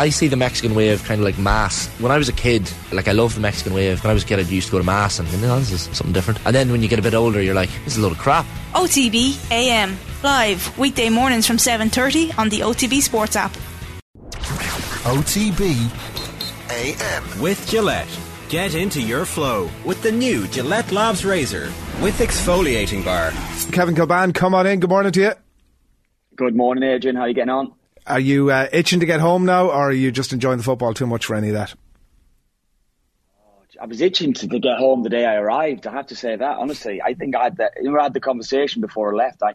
I see the Mexican wave kind of like mass. When I was a kid, like I loved the Mexican wave. When I was a kid, I used to go to mass and you oh, know, this is something different. And then when you get a bit older, you're like, this is a load of crap. OTB AM live weekday mornings from 7:30 on the OTB Sports app. OTB AM with Gillette. Get into your flow with the new Gillette Labs Razor with exfoliating bar. Kevin Kilbane, come on in. Good morning to you. Good morning, Adrian. How are you getting on? Are you uh, itching to get home now, or are you just enjoying the football too much for any of that? I was itching to, get home the day I arrived. I have to say that honestly. I think I had the, you know, I had the conversation before I left. I,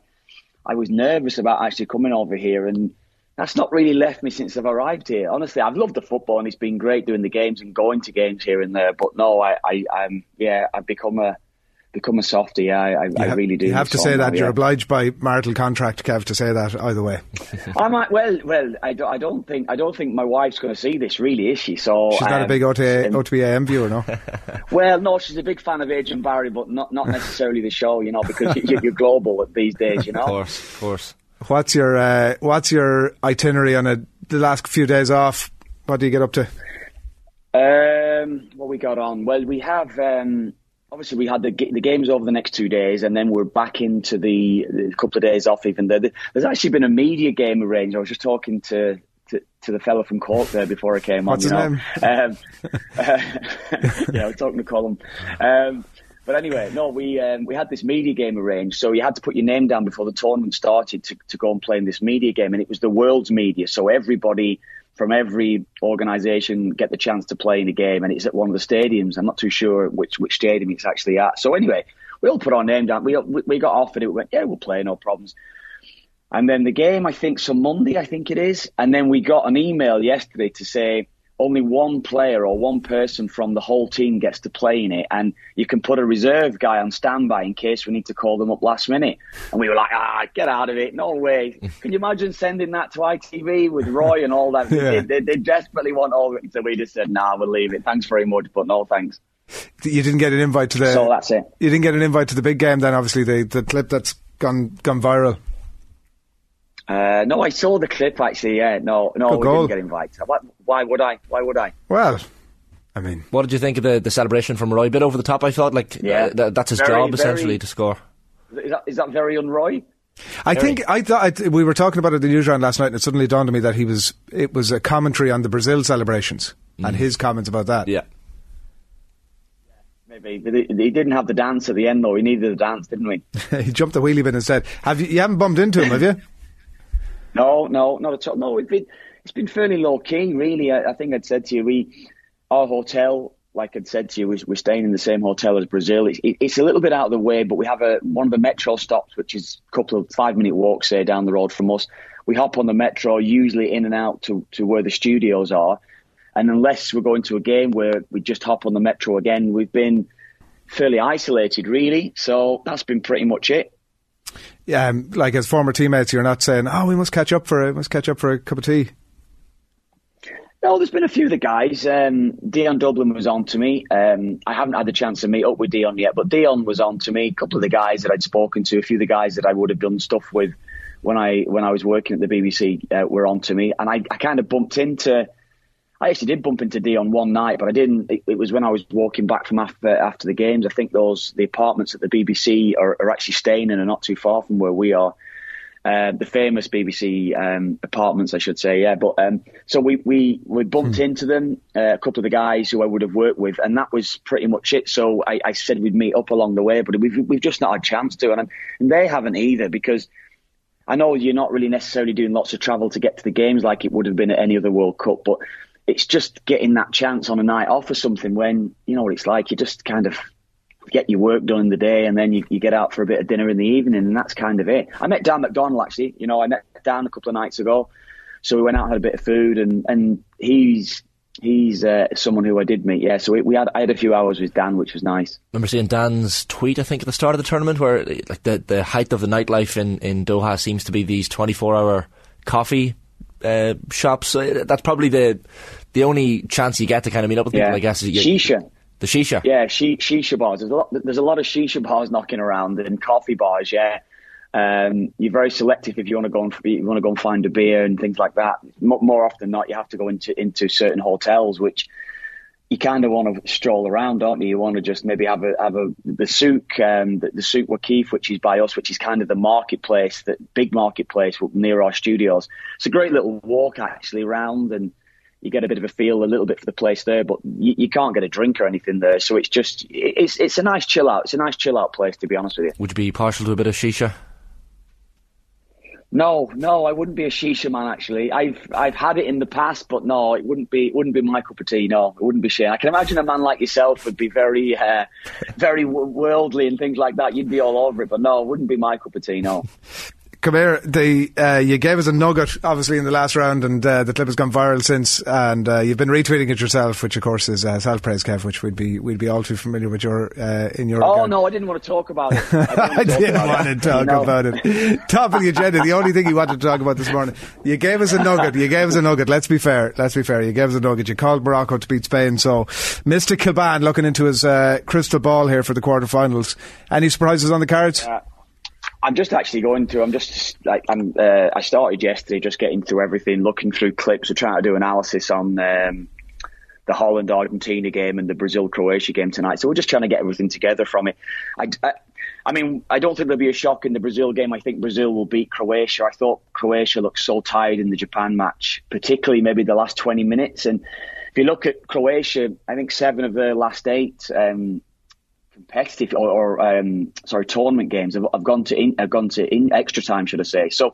I was nervous about actually coming over here, and that's not really left me since I've arrived here. Honestly, I've loved the football, and it's been great doing the games and going to games here and there. But no, I, I, I'm yeah, I've become a become a softie. I, I, I really do. You have to say that. Now, You're obliged by marital contract, Kev, to say that either way. I might. Well, well, I don't, I don't think I don't think my wife's going to see this, really, is she? So she's not um, a big OTA, OTBAM viewer, no. well, no, she's a big fan of Adrian Barry, but not not necessarily the show, you know, because you, are global these days, you know. Of course, of course. What's your uh, What's your itinerary on a, the last few days off? What do you get up to? Um, what we got on? Well, we have. Um, obviously we had the the games over the next two days, and then we're back into the, the couple of days off. Even there, there's actually been a media game arranged. I was just talking to to, to the fellow from Cork there before I came What's on. What's his know? name? Um, uh, yeah, I was talking to Colin. Um, but anyway, no, we um, we had this media game arranged, so you had to put your name down before the tournament started to, to go and play in this media game, and it was the world's media, so everybody from every organisation get the chance to play in a game, and it's at one of the stadiums. I'm not too sure which which stadium it's actually at. So anyway, we all put our name down. We we got offered it. We went, yeah, we'll play, no problems. And then the game, I think, some Monday, I think it is. And then we got an email yesterday to say only one player or one person from the whole team gets to play in it, and you can put a reserve guy on standby in case we need to call them up last minute. And we were like, ah, get out of it, no way. Can you imagine sending that to ITV with Roy and all that? yeah. they, they, they, desperately want all of it, so we just said, nah, we'll leave it. Thanks very much, but no thanks. You didn't get an invite to the. So that's it. You didn't get an invite to the big game, then. Obviously, the the clip that's gone gone viral. Uh, no, I saw the clip actually. Yeah, no, no, Good we goal. didn't get invited. Why, why would I? Why would I? Well, I mean, what did you think of the, the celebration from Roy? A bit over the top, I thought. Like, yeah, uh, that's his very, job essentially very, to score. Is that, is that very unRoy? I very. think I thought I, we were talking about it in the news round last night, and it suddenly dawned on me that he was. It was a commentary on the Brazil celebrations mm. and his comments about that. Yeah. Maybe he didn't have the dance at the end, though. He needed the dance, didn't we? he jumped the wheelie bin instead. Have you? You haven't bumped into him, have you? No, no, not at all. No, it's been it's been fairly low key, really. I, I think I'd said to you, we our hotel, like I'd said to you, we, we're staying in the same hotel as Brazil. It's, it, it's a little bit out of the way, but we have a one of the metro stops, which is a couple of five minute walks, say, down the road from us. We hop on the metro, usually in and out to, to where the studios are. And unless we're going to a game where we just hop on the metro again, we've been fairly isolated, really. So that's been pretty much it um, like as former teammates, you're not saying, "Oh, we must catch up for a must catch up for a cup of tea." No, there's been a few of the guys. Um, Dion Dublin was on to me. Um, I haven't had the chance to meet up with Dion yet, but Dion was on to me. A couple of the guys that I'd spoken to, a few of the guys that I would have done stuff with when I when I was working at the BBC uh, were on to me, and I, I kind of bumped into I actually did bump into Dion one night, but I didn't. It, it, was when I was walking back from after after the games. I think those the apartments at the BBC are, are actually staying in and not too far from where we are. Uh, the famous BBC um, apartments, I should say, yeah. But um, so we we we bumped hmm. into them, uh, a couple of the guys who I would have worked with, and that was pretty much it. So I, I said we'd meet up along the way, but we've we've just not had a chance to, and, and they haven't either because I know you're not really necessarily doing lots of travel to get to the games like it would have been at any other World Cup, but it's just getting that chance on a night off or something when you know what it's like. You just kind of get your work done in the day and then you, you get out for a bit of dinner in the evening and that's kind of it. I met Dan McDonald actually. You know, I met Dan a couple of nights ago. So we went out and had a bit of food and, and he's he's uh, someone who I did meet. Yeah, so we, we, had I had a few hours with Dan, which was nice. remember seeing Dan's tweet. I think at the start of the tournament, where like the the height of the nightlife in in Doha seems to be these twenty four hour coffee uh, shops. that's probably the the only chance you get to kind of meet up with people. I guess is you, shisha. The shisha. Yeah, she, shisha bars. There's a lot. There's a lot of shisha bars knocking around and coffee bars. Yeah. Um, you're very selective if you want to go and you want to go and find a beer and things like that. More often than not, you have to go into into certain hotels, which you kind of want to stroll around, don't you? You want to just maybe have a have a the souk, um, the, the souk Waqif, which is by us, which is kind of the marketplace, that big marketplace near our studios. It's a great little walk actually around, and you get a bit of a feel a little bit for the place there, but you, you can't get a drink or anything there. So it's just it's it's a nice chill out. It's a nice chill out place to be honest with you. Would you be partial to a bit of shisha? No, no, I wouldn't be a shisha man. Actually, I've I've had it in the past, but no, it wouldn't be it wouldn't be my cup of tea. No, it wouldn't be shit. I can imagine a man like yourself would be very uh, very worldly and things like that. You'd be all over it, but no, it wouldn't be my cup of tea. No. Come here. The, uh, you gave us a nugget, obviously, in the last round, and uh, the clip has gone viral since. And uh, you've been retweeting it yourself, which of course is uh, self praise, Kev, which we'd be we'd be all too familiar with your uh, in your. Oh regard. no, I didn't want to talk about it. I didn't want to talk about it. Top of the agenda. The only thing you wanted to talk about this morning. You gave us a nugget. You gave us a nugget. Let's be fair. Let's be fair. You gave us a nugget. You called Morocco to beat Spain. So, Mr. Caban looking into his uh, crystal ball here for the quarterfinals. Any surprises on the cards? I'm just actually going through. I'm just like I'm. Uh, I started yesterday, just getting through everything, looking through clips, or trying to do analysis on um, the Holland Argentina game and the Brazil Croatia game tonight. So we're just trying to get everything together from it. I, I, I, mean, I don't think there'll be a shock in the Brazil game. I think Brazil will beat Croatia. I thought Croatia looked so tired in the Japan match, particularly maybe the last 20 minutes. And if you look at Croatia, I think seven of their last eight. Um, competitive or, or um, sorry tournament games have, have gone to in, have gone to in extra time, should I say? So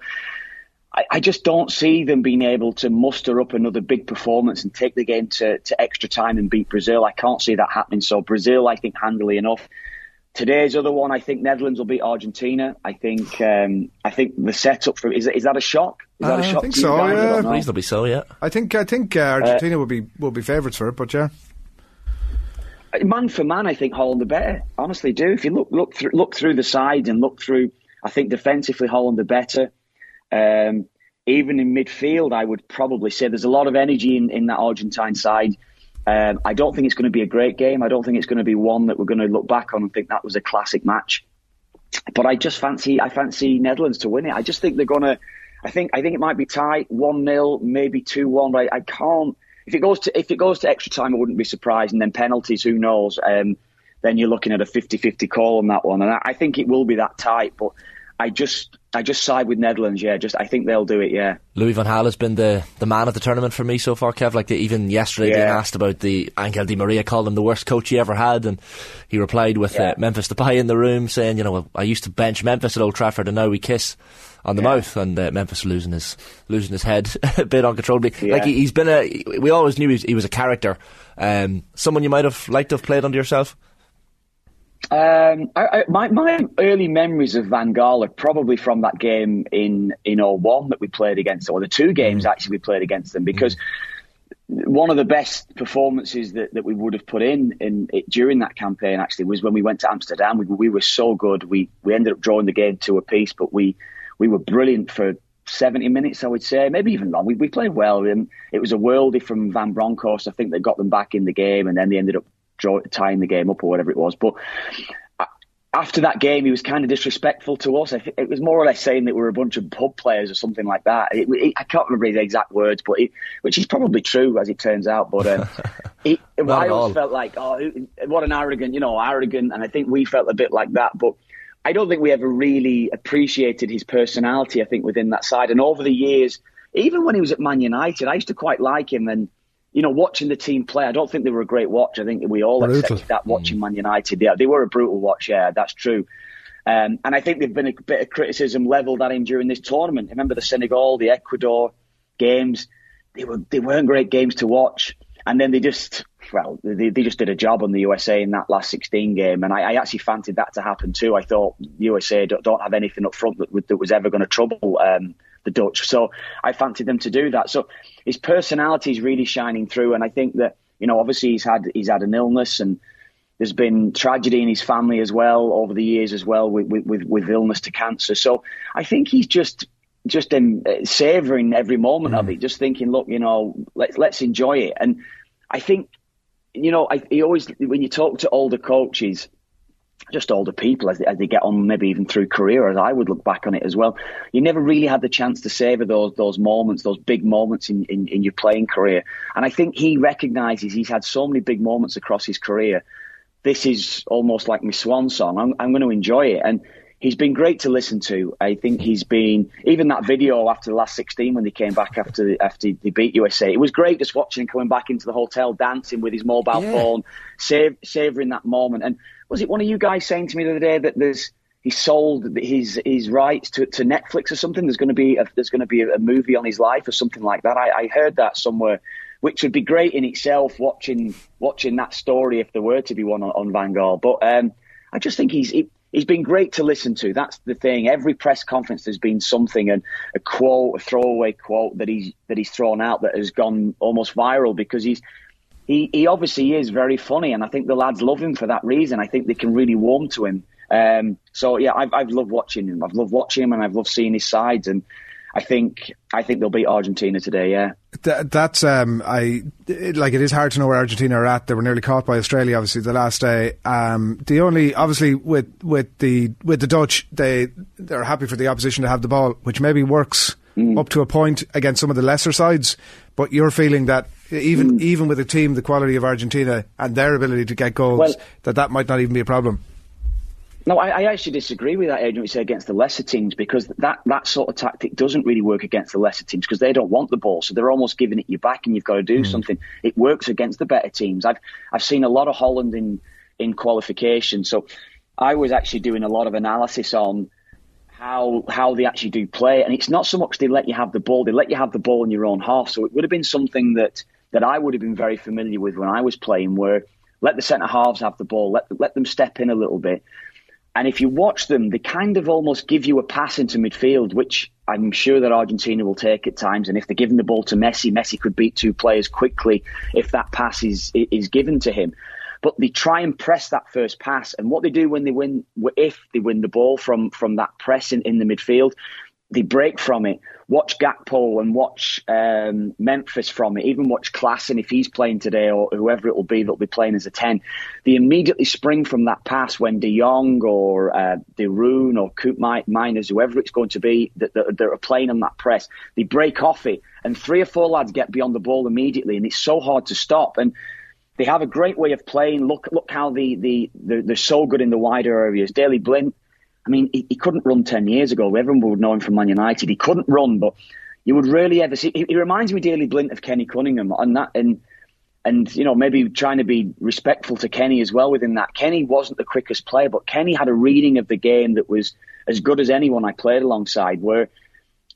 I, I, just don't see them being able to muster up another big performance and take the game to, to extra time and beat Brazil. I can't see that happening. So Brazil, I think, handily enough. Today's other one, I think Netherlands will beat Argentina. I think um, I think the setup for is is that a shock? Is that uh, a shock? I think so. Yeah, reasonably so. Yeah, I think I think uh, Argentina uh, will be will be favourites for it, but yeah man for man, I think Holland are better. Honestly, do if you look look through look through the sides and look through, I think defensively Holland are better. Um, even in midfield, I would probably say there's a lot of energy in, in that Argentine side. Um, I don't think it's going to be a great game. I don't think it's going to be one that we're going to look back on and think that was a classic match. But I just fancy I fancy Netherlands to win it. I just think they're going to. I think I think it might be tight, one 0 maybe two one. But I, I can't if it goes to if it goes to extra time, I wouldn't be surprised. And then penalties, who knows? Um, then you're looking at a 50-50 call on that one, and I, I think it will be that tight. But I just I just side with Netherlands. Yeah, just I think they'll do it. Yeah. Louis van Gaal has been the, the man of the tournament for me so far, Kev. Like the, even yesterday, yeah. being asked about the Angel Di Maria called him the worst coach he ever had, and he replied with yeah. uh, Memphis Depay in the room saying, you know, well, I used to bench Memphis at Old Trafford, and now we kiss on the yeah. mouth, and uh, Memphis losing his losing his head a bit uncontrollably. Yeah. Like he, has been a, we always knew he was, he was a character. Um, someone you might have liked to have played under yourself. Um, I, I, my, my early memories of Van Gaal are probably from that game in in 01 that we played against, or the two games mm. actually we played against them, because. Mm. One of the best performances that, that we would have put in, in it, during that campaign actually was when we went to Amsterdam. We, we were so good. We we ended up drawing the game to a piece, but we we were brilliant for 70 minutes, I would say, maybe even long. We, we played well. And it was a worldie from Van Bronckhorst, I think, that got them back in the game, and then they ended up draw, tying the game up or whatever it was. But uh, after that game, he was kind of disrespectful to us. It was more or less saying that we were a bunch of pub players or something like that. It, it, I can't remember his exact words, but it, which is probably true as it turns out. But um, I always felt like, oh, what an arrogant, you know, arrogant, and I think we felt a bit like that. But I don't think we ever really appreciated his personality, I think, within that side. And over the years, even when he was at Man United, I used to quite like him. And, you know, watching the team play, I don't think they were a great watch. I think we all brutal. accepted that watching mm. Man United. Yeah, they were a brutal watch, yeah, that's true. Um, and I think there's been a bit of criticism levelled at him during this tournament. Remember the Senegal, the Ecuador games? They, were, they weren't great games to watch. And then they just well, they, they just did a job on the USA in that last 16 game, and I, I actually fancied that to happen too. I thought USA don't, don't have anything up front that, that was ever going to trouble um, the Dutch, so I fancied them to do that. So his personality is really shining through, and I think that you know, obviously he's had he's had an illness and there's been tragedy in his family as well over the years as well with with, with illness to cancer. So I think he's just just in, uh, savouring every moment mm. of it, just thinking, look, you know, let's let's enjoy it. And I think you know, I, he always when you talk to older coaches, just older people as they, as they get on, maybe even through career, as I would look back on it as well. You never really had the chance to savor those those moments, those big moments in, in, in your playing career. And I think he recognises he's had so many big moments across his career. This is almost like my swan song. I'm, I'm going to enjoy it. And he's been great to listen to. I think he's been even that video after the last 16 when they came back after after they beat USA. It was great just watching him coming back into the hotel dancing with his mobile yeah. phone, sav- savoring that moment. And was it one of you guys saying to me the other day that there's he sold his his rights to, to Netflix or something? There's going to be a, there's going to be a, movie on his life or something like that. I, I heard that somewhere, which would be great in itself. Watching watching that story if there were to be one on, on Van Gaal, but um, I just think he's. He, he's been great to listen to. That's the thing. Every press conference, there's been something, and a quote, a throwaway quote that he's that he's thrown out that has gone almost viral because he's he, he obviously is very funny, and I think the lads love him for that reason. I think they can really warm to him. Um, so yeah, I've, I've loved watching him. I've loved watching him, and I've loved seeing his sides. And I think I think they'll beat Argentina today. Yeah, Th- that's um, I it, like. It is hard to know where Argentina are at. They were nearly caught by Australia, obviously, the last day. Um, the only obviously with with the with the Dutch, they they're happy for the opposition to have the ball, which maybe works mm. up to a point against some of the lesser sides. But you're feeling that even mm. even with a team the quality of Argentina and their ability to get goals, well, that that might not even be a problem. No, I, I, actually disagree with that, Adrian. You say against the lesser teams because that, that sort of tactic doesn't really work against the lesser teams because they don't want the ball, so they're almost giving it you back, and you've got to do mm. something. It works against the better teams. I've I've seen a lot of Holland in in qualification, so I was actually doing a lot of analysis on how how they actually do play. And it's not so much they let you have the ball; they let you have the ball in your own half. So it would have been something that that I would have been very familiar with when I was playing, where let the centre halves have the ball, let let them step in a little bit. And if you watch them, they kind of almost give you a pass into midfield, which I'm sure that Argentina will take at times. And if they're giving the ball to Messi, Messi could beat two players quickly if that pass is is given to him but they try and press that first pass. And what they do when they win, if they win the ball from from that press in, in the midfield, they break from it. Watch Gakpo and watch um, Memphis from it. Even watch Klaassen if he's playing today or whoever it will be that'll be playing as a 10. They immediately spring from that pass when De Jong or uh, De Roon or Koopmeiners, whoever it's going to be, that, that, that, are playing on that press. They break off it and three or four lads get beyond the ball immediately and it's so hard to stop. And they have a great way of playing. Look, look how the, the, the they're so good in the wider areas. Daley Blind, I mean, he, he, couldn't run 10 years ago. Everyone would know him from Man United. He couldn't run, but you would really ever see. He, he reminds me, Daley Blind of Kenny Cunningham. And that, and, and, you know, maybe trying to be respectful to Kenny as well within that. Kenny wasn't the quickest player, but Kenny had a reading of the game that was as good as anyone I played alongside, where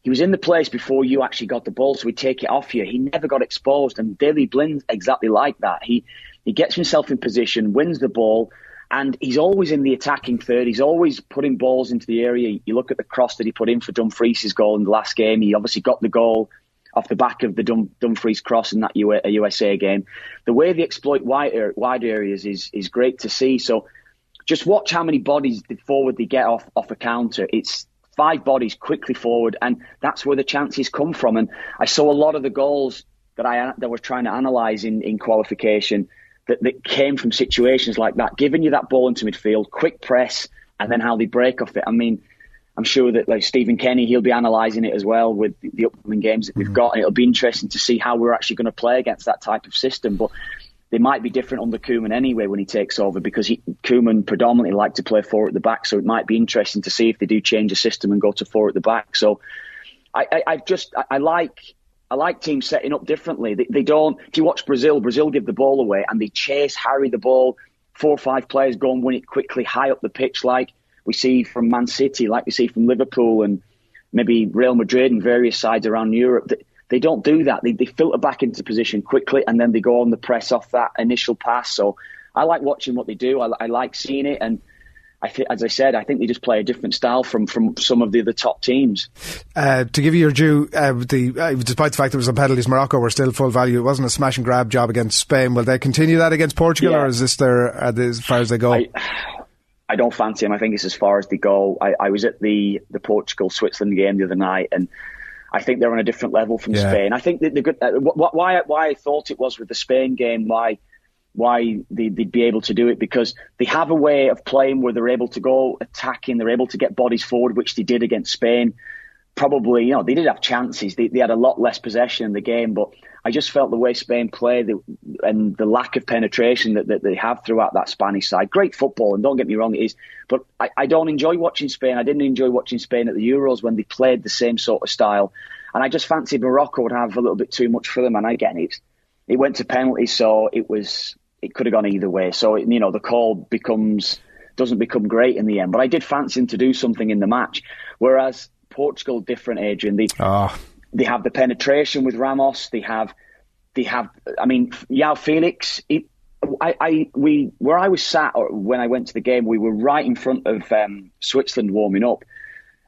he was in the place before you actually got the ball, so he'd take it off you. He never got exposed, and Daley Blind exactly like that. He he gets himself in position, wins the ball, and he's always in the attacking third. He's always putting balls into the area. You look at the cross that he put in for Dumfries' goal in the last game. He obviously got the goal off the back of the Dum- Dumfries cross in that USA game. The way they exploit wide, er, wide areas is is great to see. So just watch how many bodies the forward they get off off a counter. It's five bodies quickly forward, and that's where the chances come from. And I saw a lot of the goals that I that was trying to analyse in, in qualification that, that came from situations like that, giving you that ball into midfield, quick press, and then how they break off it. I mean, I'm sure that like Stephen Kenny, he'll be analysing it as well with the, the upcoming games that we've mm-hmm. got, and it'll be interesting to see how we're actually going to play against that type of system. But they might be different under Koeman anyway when he takes over because he, Koeman predominantly liked to play four at the back. So it might be interesting to see if they do change the system and go to four at the back. So I, I, I just I, I, like I like teams setting up differently. They, they, don't. If you watch Brazil, Brazil give the ball away and they chase, harry the ball. Four or five players go and win it quickly, high up the pitch, like we see from Man City, like we see from Liverpool and maybe Real Madrid and various sides around Europe. They don't do that. They, they filter back into position quickly and then they go on the press off that initial pass. So I like watching what they do. I, I like seeing it. And I th- as I said, I think they just play a different style from, from some of the other top teams. Uh, to give you your due, uh, the, uh, despite the fact there was some penalties, Morocco were still full value. It wasn't a smash and grab job against Spain. Will they continue that against Portugal, yeah. or is this their as far as they go? I, I, don't fancy them. I think it's as far as they go. I, I was at the the Portugal Switzerland game the other night, and I think they're on a different level from yeah. Spain. I think the good uh, why why I thought it was with the Spain game why why they, would be able to do it because they have a way of playing where they're able to go attacking, they're able to get bodies forward, which they did against Spain. Probably, you know, they did have chances. They, they had a lot less possession in the game, but I just felt the way Spain played and the lack of penetration that, that they have throughout that Spanish side. Great football, and don't get me wrong, it is. But I, I don't enjoy watching Spain. I didn't enjoy watching Spain at the Euros when they played the same sort of style. And I just fancied Morocco would have a little bit too much for them. And again, it, it went to penalties, so it was it could have gone either way. So you know the call becomes doesn't become great in the end. But I did fancy him to do something in the match. Whereas Portugal, different, Adrian. They oh. they have the penetration with Ramos. They have they have. I mean, Joao Felix. It, I, I, we where I was sat when I went to the game, we were right in front of um, Switzerland warming up,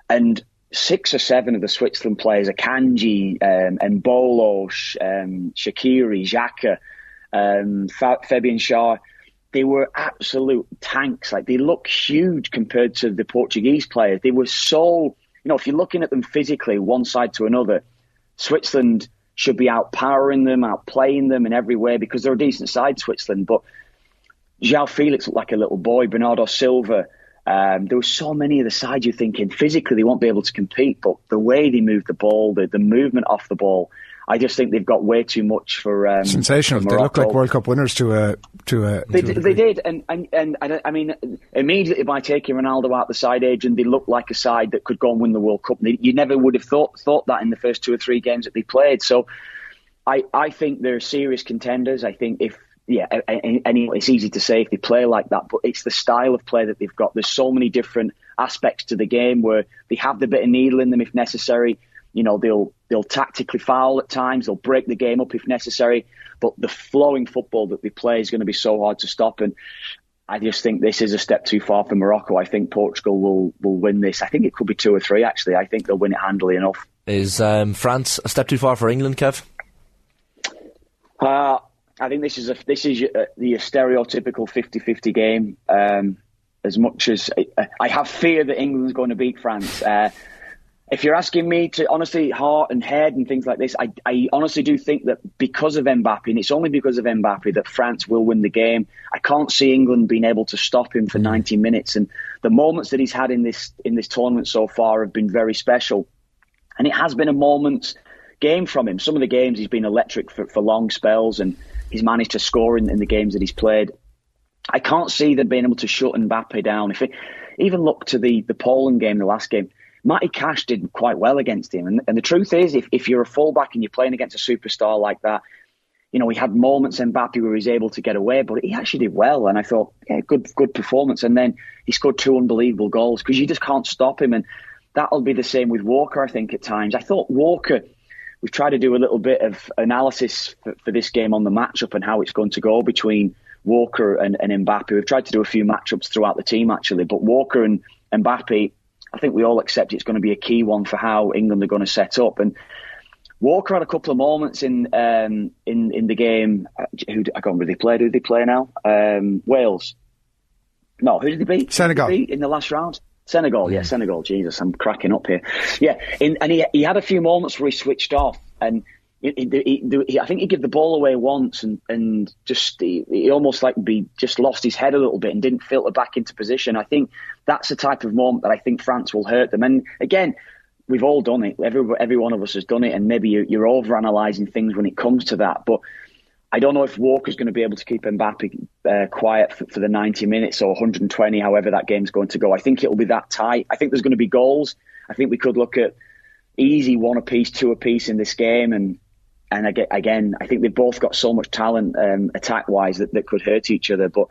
and six or seven of the Switzerland players, Akanji, um, Embolo, um, Shaqiri, Xhaka, um, Fabian Schär, they were absolute tanks. Like they look huge compared to the Portuguese players. They were so, you know, if you're looking at them physically, one side to another, Switzerland should be outpowering them, outplaying them in every way because they're a decent side, Switzerland. But Joao Felix looked like a little boy. Bernardo Silva. Um, there were so many of the sides you're thinking physically they won't be able to compete, but the way they move the ball, the, the movement off the ball, I just think they've got way too much for um, sensational. For they look like World Cup winners to a to a. They, to a they did, and, and and I mean, immediately by taking Ronaldo out the side age, and they looked like a side that could go and win the World Cup. You never would have thought thought that in the first two or three games that they played. So, I I think they're serious contenders. I think if yeah, and it's easy to say if they play like that, but it's the style of play that they've got. There's so many different aspects to the game where they have the bit of needle in them if necessary. You know, they'll they'll tactically foul at times. They'll break the game up if necessary. But the flowing football that they play is going to be so hard to stop. And I just think this is a step too far for Morocco. I think Portugal will will win this. I think it could be two or three. Actually, I think they'll win it handily enough. Is um, France a step too far for England, Kev? Uh, I think this is a this is a, the stereotypical 50-50 game. Um, as much as I, I, have fear that England's going to beat France. Uh, if you're asking me to honestly heart and head and things like this, I, I honestly do think that because of Mbappe, and it's only because of Mbappe that France will win the game. I can't see England being able to stop him for mm. 90 minutes, and the moments that he's had in this in this tournament so far have been very special. And it has been a moment game from him. Some of the games he's been electric for, for long spells, and he's managed to score in, in the games that he's played. I can't see them being able to shut Mbappe down. If it, even look to the the Poland game, the last game Matty Cash did quite well against him. And, and the truth is, if, if you're a fullback and you're playing against a superstar like that, you know, he had moments in Mbappe where he was able to get away, but he actually did well. And I thought, yeah, good, good performance. And then he scored two unbelievable goals because you just can't stop him. And that'll be the same with Walker, I think, at times. I thought Walker, we've tried to do a little bit of analysis for, for this game on the matchup and how it's going to go between Walker and, and Mbappe. We've tried to do a few matchups throughout the team, actually, but Walker and Mbappe, I think we all accept it's going to be a key one for how England are going to set up. And Walker had a couple of moments in um, in in the game. Uh, who I can't really they played. Who did they play now? Um, Wales. No, who did they beat? Senegal they beat in the last round. Senegal, yeah, Senegal. Jesus, I'm cracking up here. Yeah, in, and he he had a few moments where he switched off, and he, he, he, I think he gave the ball away once, and and just he, almost like be just lost his head a little bit and didn't filter back into position. I think that's the type of moment that I think France will hurt them. And again, we've all done it. Every every one of us has done it, and maybe you, you're over analysing things when it comes to that, but. I don't know if Walker's going to be able to keep Mbappe uh, quiet for, for, the 90 minutes or 120, however that game's going to go. I think it'll be that tight. I think there's going to be goals. I think we could look at easy one apiece, two apiece in this game, and and again, I think they've both got so much talent um, attack wise that, that could hurt each other. But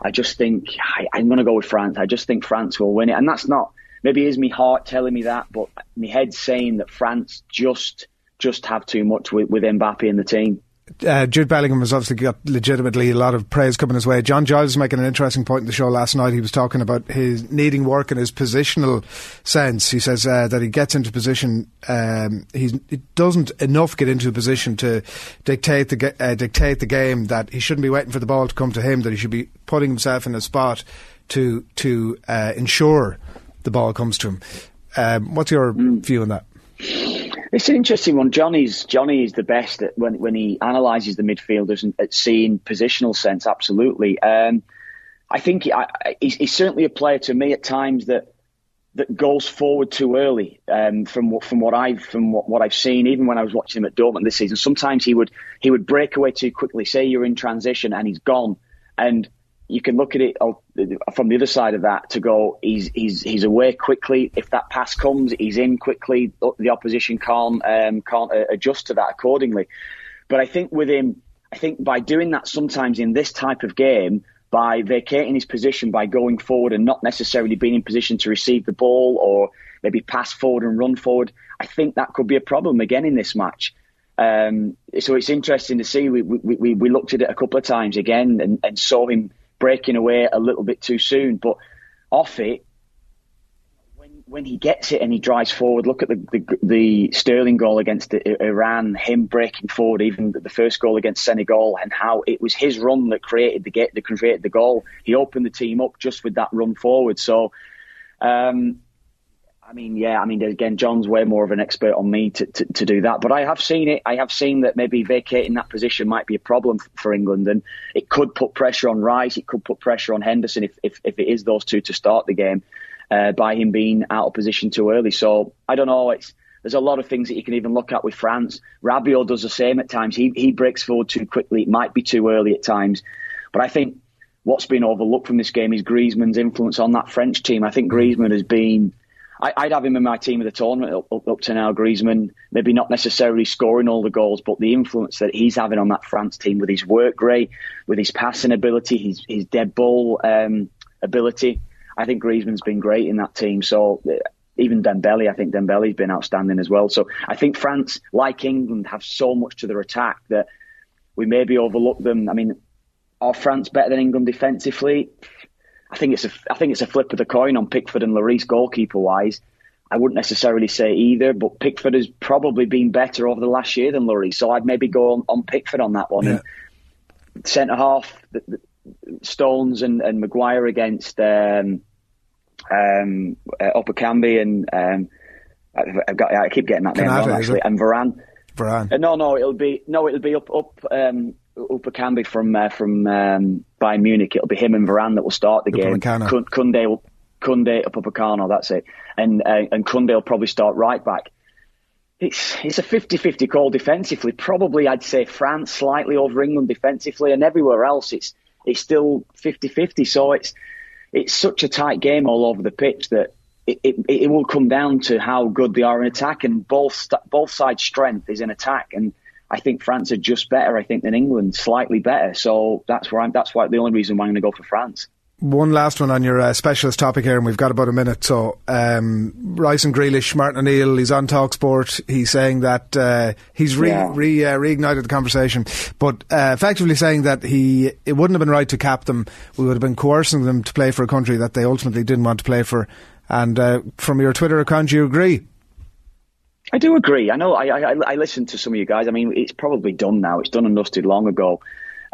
I just think I, am going to go with France. I just think France will win it, and that's not maybe is my heart telling me that, but my head's saying that France just just have too much with, with Mbappe in the team uh, Jude Bellingham has obviously got legitimately a lot of praise coming his way. John Giles was making an interesting point in the show last night. He was talking about his needing work in his positional sense. He says uh, that he gets into position, um, he doesn't enough get into a position to dictate the uh, dictate the game. That he shouldn't be waiting for the ball to come to him. That he should be putting himself in a spot to to uh, ensure the ball comes to him. Um, what's your mm. view on that? It's an interesting one. Johnny's Johnny is the best at when when he analyses the midfielders and at seeing positional sense. Absolutely, um, I think he, I, he's, he's, certainly a player to me at times that that goes forward too early. Um, from what from what I've from what, what I've seen, even when I was watching him at Dortmund this season, sometimes he would he would break away too quickly. Say you're in transition and he's gone, and you can look at it from the other side of that to go. He's he's he's away quickly. If that pass comes, he's in quickly. The opposition can't um, can't uh, adjust to that accordingly. But I think with him, I think by doing that sometimes in this type of game, by vacating his position, by going forward and not necessarily being in position to receive the ball or maybe pass forward and run forward, I think that could be a problem again in this match. Um, so it's interesting to see. We, we, we, we looked at it a couple of times again and, and saw him breaking away a little bit too soon. But off it, when when he gets it and he drives forward, look at the the, the Sterling goal against Iran, him breaking forward, even the first goal against Senegal, and how it was his run that created the get that created the goal. He opened the team up just with that run forward. So. Um, I mean, yeah, I mean, again, John's way more of an expert on me to, to, to, do that. But I have seen it. I have seen that maybe vacating that position might be a problem for England, and it could put pressure on Rice. It could put pressure on Henderson if if, if it is those two to start the game uh, by him being out of position too early. So I don't know. It's there's a lot of things that you can even look at with France. Rabiot does the same at times. He he breaks forward too quickly. It might be too early at times, but I think what's been overlooked from this game is Griezmann's influence on that French team. I think Griezmann has been I, would have him in my team of the tournament up, up, up, to now. Griezmann, maybe not necessarily scoring all the goals, but the influence that he's having on that France team with his work rate, with his passing ability, his his dead ball um, ability. I think Griezmann's been great in that team. So uh, even Dembele, I think Dembele's been outstanding as well. So I think France, like England, have so much to their attack that we maybe overlook them. I mean, are France better than England defensively? I think it's a I think it's a flip of the coin on Pickford and Lloris goalkeeper wise. I wouldn't necessarily say either, but Pickford has probably been better over the last year than Lloris, so I'd maybe go on, on Pickford on that one. Yeah. Centre half, the, the Stones and, and Maguire against um, um, uh, and um, I've got I keep getting that name wrong actually, and Varane. Varane. Uh, no, no, it'll be no, it'll be up up um, Upamecano from uh, from um, Bayern Munich. It'll be him and Varane that will start the game. Kunde will Kunde Upamecano, that's it. And uh, and Kunde will probably start right back. It's it's a 50-50 call defensively. Probably I'd say France slightly over England defensively, and everywhere else it's it's still 50-50. So it's it's such a tight game all over the pitch that it, it, it will come down to how good they are in attack, and both both sides' strength is in attack, and I think France are just better. I think than England, slightly better. So that's where I'm. That's why the only reason why I'm going to go for France. One last one on your uh, specialist topic here, and we've got about a minute. So, um, Rice and Grealish, Martin O'Neill, he's on Talksport. He's saying that uh, he's re, yeah. re uh, reignited the conversation, but uh, effectively saying that he it wouldn't have been right to cap them. We would have been coercing them to play for a country that they ultimately didn't want to play for. And uh, from your Twitter account, do you agree? I do agree. I know. I, I I listened to some of you guys. I mean, it's probably done now. It's done and dusted long ago.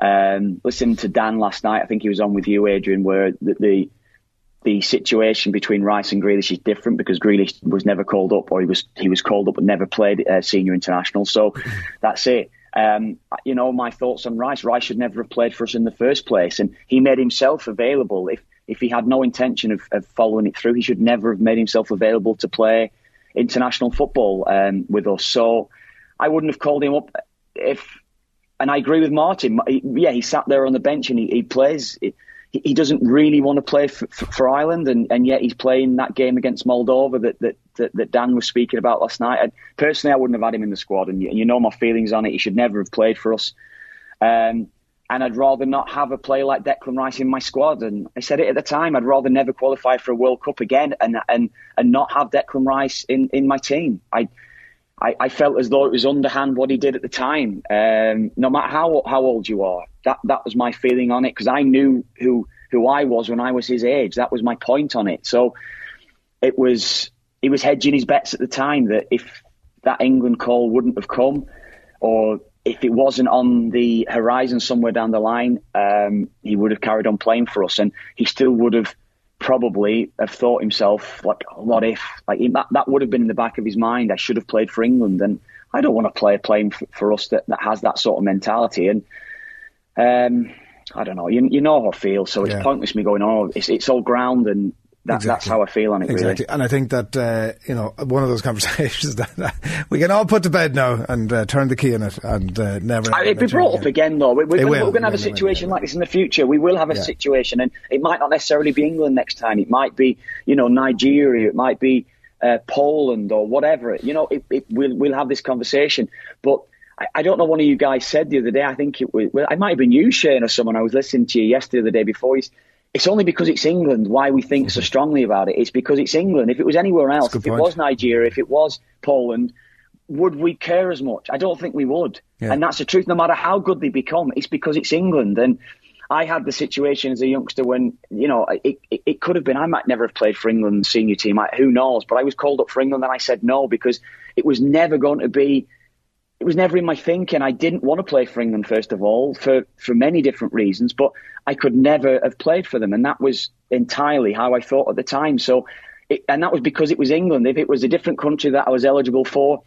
Um, listening to Dan last night, I think he was on with you, Adrian, where the, the the situation between Rice and Grealish is different because Grealish was never called up, or he was he was called up but never played uh, senior international. So that's it. Um, you know, my thoughts on Rice. Rice should never have played for us in the first place, and he made himself available. If if he had no intention of, of following it through, he should never have made himself available to play international football um, with us. So I wouldn't have called him up if. And I agree with Martin. Yeah, he sat there on the bench and he, he plays. He, he doesn't really want to play for, for Ireland, and, and, yet he's playing that game against Moldova that, that, that, that Dan was speaking about last night. And personally, I wouldn't have had him in the squad, and you, you know my feelings on it. He should never have played for us. Um, and I'd rather not have a player like Declan Rice in my squad. And I said it at the time. I'd rather never qualify for a World Cup again and and and not have Declan Rice in, in my team. I, I, I felt as though it was underhand what he did at the time. Um, no matter how how old you are, that that was my feeling on it because I knew who who I was when I was his age. That was my point on it. So it was he was hedging his bets at the time that if that England call wouldn't have come, or if it wasn't on the horizon somewhere down the line, um, he would have carried on playing for us, and he still would have probably have thought himself like, what if? Like that, that would have been in the back of his mind. I should have played for England, and I don't want to play a playing for, for us that, that has that sort of mentality. And um, I don't know. You, you know how I feel, so it's Yeah. pointless me going, oh, it's, it's all ground, and that, that's how I feel on it. Exactly, Really. and I think that uh, you know one of those conversations that we can all put to bed now and uh, turn the key in it and uh, never. I- It'd be brought up again, though. We- we're going to have a it will, it situation like this in the future. We will have a Yeah. situation, and it might not necessarily be England next time. It might be, you know, Nigeria. It might be uh, Poland or whatever. You know, it, it, we'll we'll have this conversation. But I, don't know. One of you guys said the other day. I think it was. Well, it might have been you, Shane, or someone. I was listening to you yesterday, the day before. It's only because it's England why we think so strongly about it. It's because it's England. If it was anywhere else, if it was Nigeria, if it was Poland, would we care as much? I don't think we would. Yeah. And that's the truth. No matter how good they become, it's because it's England. And I had the situation as a youngster when, you know, it, it, it could have been, I might never have played for England senior team. I, who knows? But I was called up for England and I said no because it was never going to be, it was never in my thinking. I didn't want to play for England, first of all, for, for many different reasons, but I could never have played for them. And that was entirely how I thought at the time. So, it, and that was because it was England. If it was a different country that I was eligible for,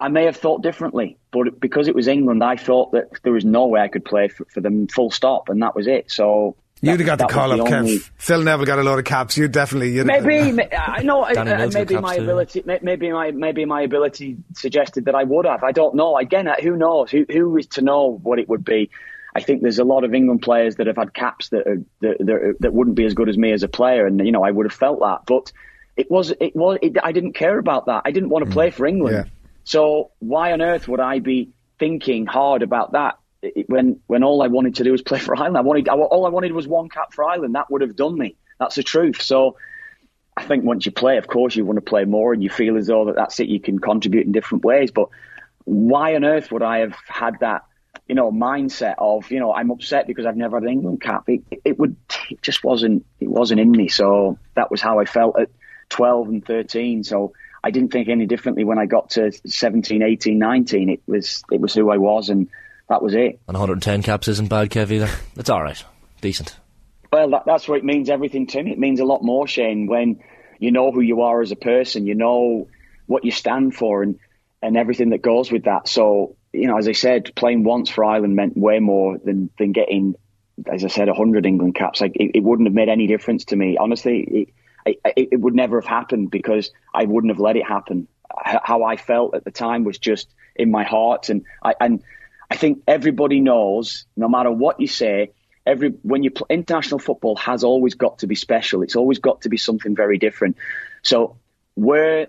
I may have thought differently, but because it was England, I thought that there was no way I could play for, for them full stop, and that was it. So You'd have got the call up, only- Kev. Phil Neville got a lot of caps. You definitely. You'd Maybe, ma- I know. uh, Danny uh, maybe my too, ability, ma- maybe my maybe my ability suggested that I would have. I don't know. Again, uh, who knows? Who who is to know what it would be? I think there's a lot of England players that have had caps that are, that, that, that wouldn't be as good as me as a player, and you know I would have felt that. But it was it was it, I didn't care about that. I didn't want to play for England. Mm. Yeah. So why on earth would I be thinking hard about that it- when when all I wanted to do was play for Ireland? I wanted I, all I wanted was one cap for Ireland. That would have done me. That's the truth. So I think once you play, of course, you want to play more, and you feel as though that that's it. You can contribute in different ways. But why on earth would I have had that? You know, mindset of you know I'm upset because I've never had an England cap. It, it would it just wasn't it wasn't in me. So that was how I felt at 12 and 13. So I didn't think any differently when I got to 17, 18, 19. It was it was who I was, and that was it. And 110 caps isn't bad, Kev, either. It's all right. Decent. Well, that, that's what it means everything to me. It means a lot more, Shane, when you know who you are as a person, you know what you stand for, and, and everything that goes with that. So, you know, as I said, playing once for Ireland meant way more than, than getting, as I said, 100 England caps. Like, it, it wouldn't have made any difference to me. Honestly, it, it, it would never have happened because I wouldn't have let it happen. How I felt at the time was just in my heart. And I, and I think everybody knows, no matter what you say, every when you play international football has always got to be special. It's always got to be something very different. So where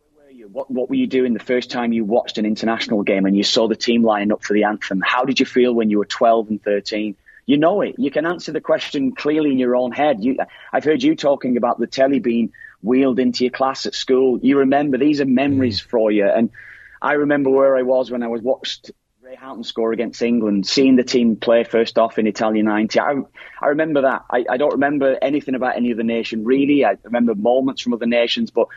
where were you? What what were you doing the first time you watched an international game and you saw the team lining up for the anthem? How did you feel when you were 12 and 13? You know it. You can answer the question clearly in your own head. You, I've heard you talking about the telly being wheeled into your class at school. You remember these are memories mm. for you. And I remember where I was when I was watched Ray Houghton score against England, seeing the team play first off in Italia 90. I, I remember that. I, I don't remember anything about any other nation, really. I remember moments from other nations, but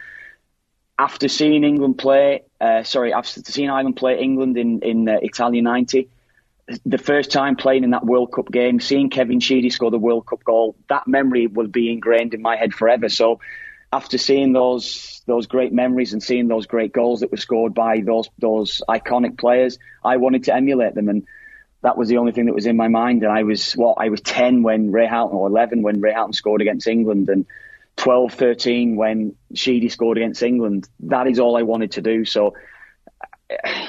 after seeing England play, uh, sorry, after seeing Ireland play England in, in uh, Italia 90, the first time playing in that World Cup game, seeing Kevin Sheedy score the World Cup goal, that memory will be ingrained in my head forever. So after seeing those those great memories and seeing those great goals that were scored by those those iconic players, I wanted to emulate them, and that was the only thing that was in my mind. And I was what I was ten when Ray Houghton, or eleven when Ray Houghton scored against England, and 12, 13 when Sheedy scored against England. That is all I wanted to do. So,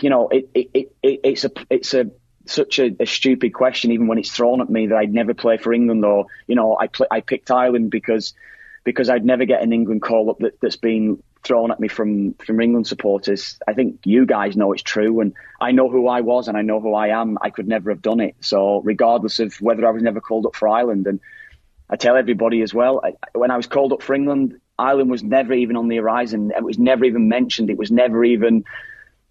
you know, it, it, it, it it's a it's a such a, a stupid question, even when it's thrown at me that I'd never play for England, or you know, I pl- I picked Ireland because because I'd never get an England call up that, that's been thrown at me from from England supporters. I think you guys know it's true, and I know who I was and I know who I am. I could never have done it. So regardless of whether I was never called up for Ireland, and I tell everybody as well, I, when I was called up for England, Ireland was never even on the horizon. It was never even mentioned. It was never even.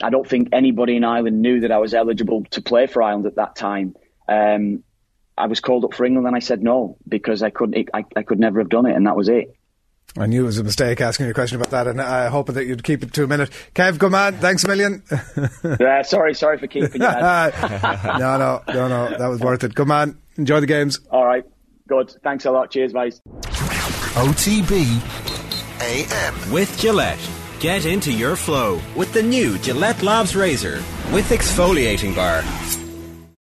I don't think anybody in Ireland knew that I was eligible to play for Ireland at that time. Um, I was called up for England and I said no because I couldn't. I, I could never have done it, and that was it. I knew it was a mistake asking you a question about that, and I hope that you'd keep it to a minute. Kev, good man. Thanks a million. Uh, sorry, sorry for keeping you. Ed. no, no, no, no. That was worth it. Good man. Enjoy the games. All right, good. Thanks a lot. Cheers, guys. OTB AM. With Gillette. Get into your flow with the new Gillette Labs Razor with exfoliating bar.